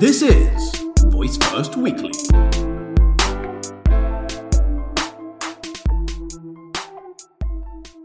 This is Voice First Weekly.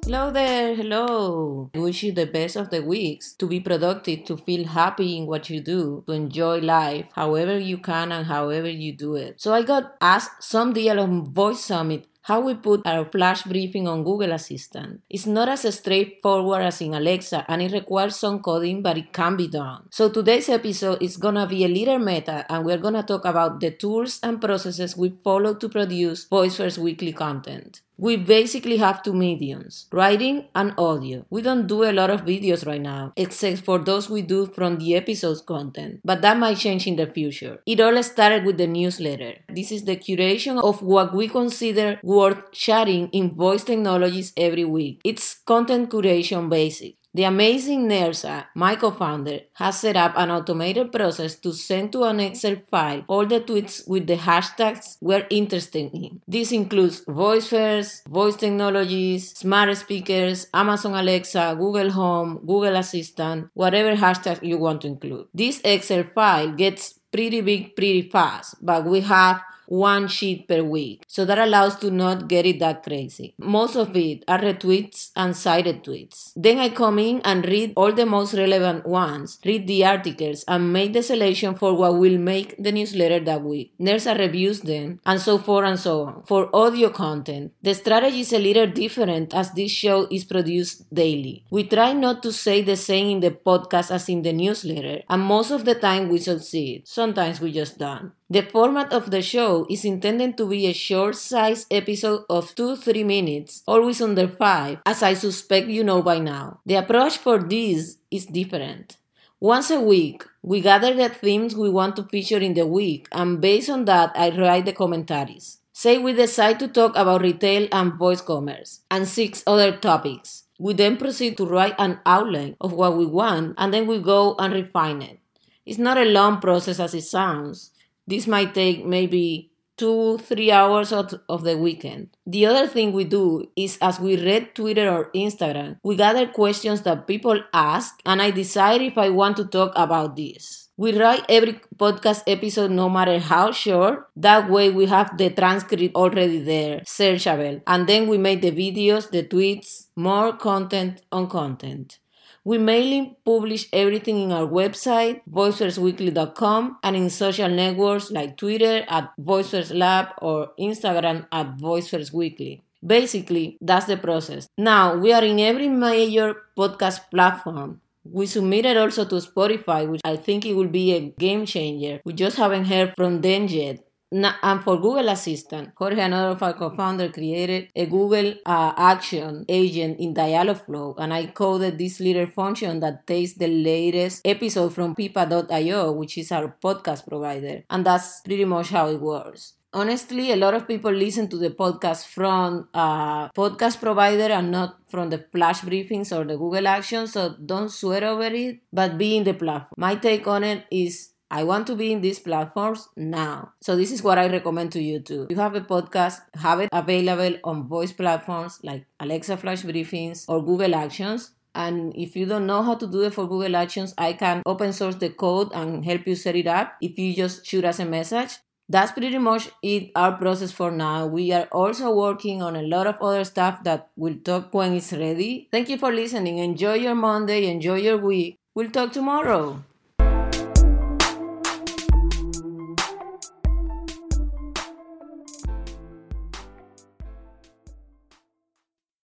Hello there, hello. I wish you the best of the weeks to be productive, to feel happy in what you do, to enjoy life however you can and however you do it. So I got asked some deal on Voice Summit how we put our flash briefing on Google Assistant. It's not as straightforward as in Alexa and it requires some coding, but it can be done. So today's episode is gonna be a little meta and we're gonna talk about the tools and processes we follow to produce Voice First weekly content. We basically have two mediums, writing and audio. We don't do a lot of videos right now, except for those we do from the episode's content, but that might change in the future. It all started with the newsletter. This is the curation of what we consider worth sharing in voice technologies every week. It's content curation basic. The amazing Nersa, my co-founder, has set up an automated process to send to an Excel file all the tweets with the hashtags we're interested in. This includes voice first, voice technologies, smart speakers, Amazon Alexa, Google Home, Google Assistant, whatever hashtag you want to include. This Excel file gets pretty big pretty fast, but we have one sheet per week. So that allows to not get it that crazy. Most of it are retweets and cited tweets. Then I come in and read all the most relevant ones, read the articles, and make the selection for what will make the newsletter that week. Nersa reviews them, and so forth and so on. For audio content, the strategy is a little different as this show is produced daily. We try not to say the same in the podcast as in the newsletter, and most of the time we succeed. Sometimes we just don't. The format of the show is intended to be a short sized episode of 2 3 minutes, always under 5, as I suspect you know by now. The approach for this is different. Once a week, we gather the themes we want to feature in the week, and based on that, I write the commentaries. Say we decide to talk about retail and voice commerce, and six other topics. We then proceed to write an outline of what we want, and then we go and refine it. It's not a long process as it sounds. This might take maybe two, three hours of, of the weekend. The other thing we do is as we read Twitter or Instagram, we gather questions that people ask and I decide if I want to talk about this. We write every podcast episode no matter how short. That way we have the transcript already there, searchable. And then we make the videos, the tweets, more content on content. We mainly publish everything in our website, voicefirstweekly.com, and in social networks like Twitter at VoiceFirstLab or Instagram at VoiceFirstWeekly. Basically, that's the process. Now, we are in every major podcast platform. We submitted also to Spotify, which I think it will be a game changer. We just haven't heard from them yet and for Google Assistant, Jorge, another of our co-founder, created a Google uh, Action agent in Dialogflow, and I coded this little function that takes the latest episode from Pippa.io, which is our podcast provider, and that's pretty much how it works honestly, a lot of people listen to the podcast from a podcast provider and not from the flash briefings or the Google Actions. So don't sweat over it, but be in the platform. My take on it is I want to be in these platforms now. So this is what I recommend to you too. You have a podcast, have it available on voice platforms like Alexa Flash Briefings or Google Actions. And if you don't know how to do it for Google Actions, I can open source the code and help you set it up if you just shoot us a message. That's pretty much it, our process for now. We are also working on a lot of other stuff that we'll talk when it's ready. Thank you for listening. Enjoy your Monday, enjoy your week. We'll talk tomorrow.